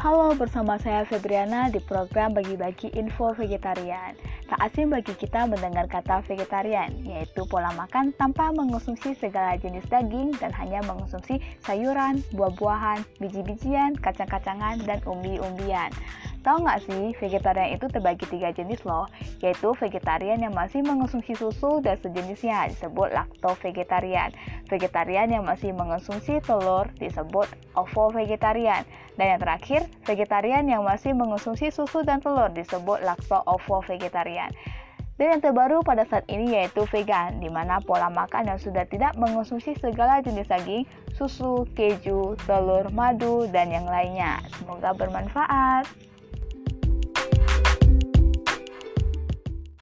Halo, bersama saya Febriana di program Bagi-Bagi Info Vegetarian. Tak asing bagi kita mendengar kata vegetarian, yaitu pola makan tanpa mengonsumsi segala jenis daging dan hanya mengonsumsi sayuran, buah-buahan, biji-bijian, kacang-kacangan, dan umbi-umbian. Tahu nggak sih, vegetarian itu terbagi tiga jenis loh, yaitu vegetarian yang masih mengonsumsi susu dan sejenisnya disebut lakto-vegetarian. Vegetarian yang masih mengonsumsi telur disebut ovo-vegetarian. Dan yang terakhir, vegetarian yang masih mengonsumsi susu dan telur disebut lakto-ovo-vegetarian. Dan yang terbaru pada saat ini yaitu vegan, di mana pola makan yang sudah tidak mengonsumsi segala jenis daging, susu, keju, telur, madu, dan yang lainnya. Semoga bermanfaat.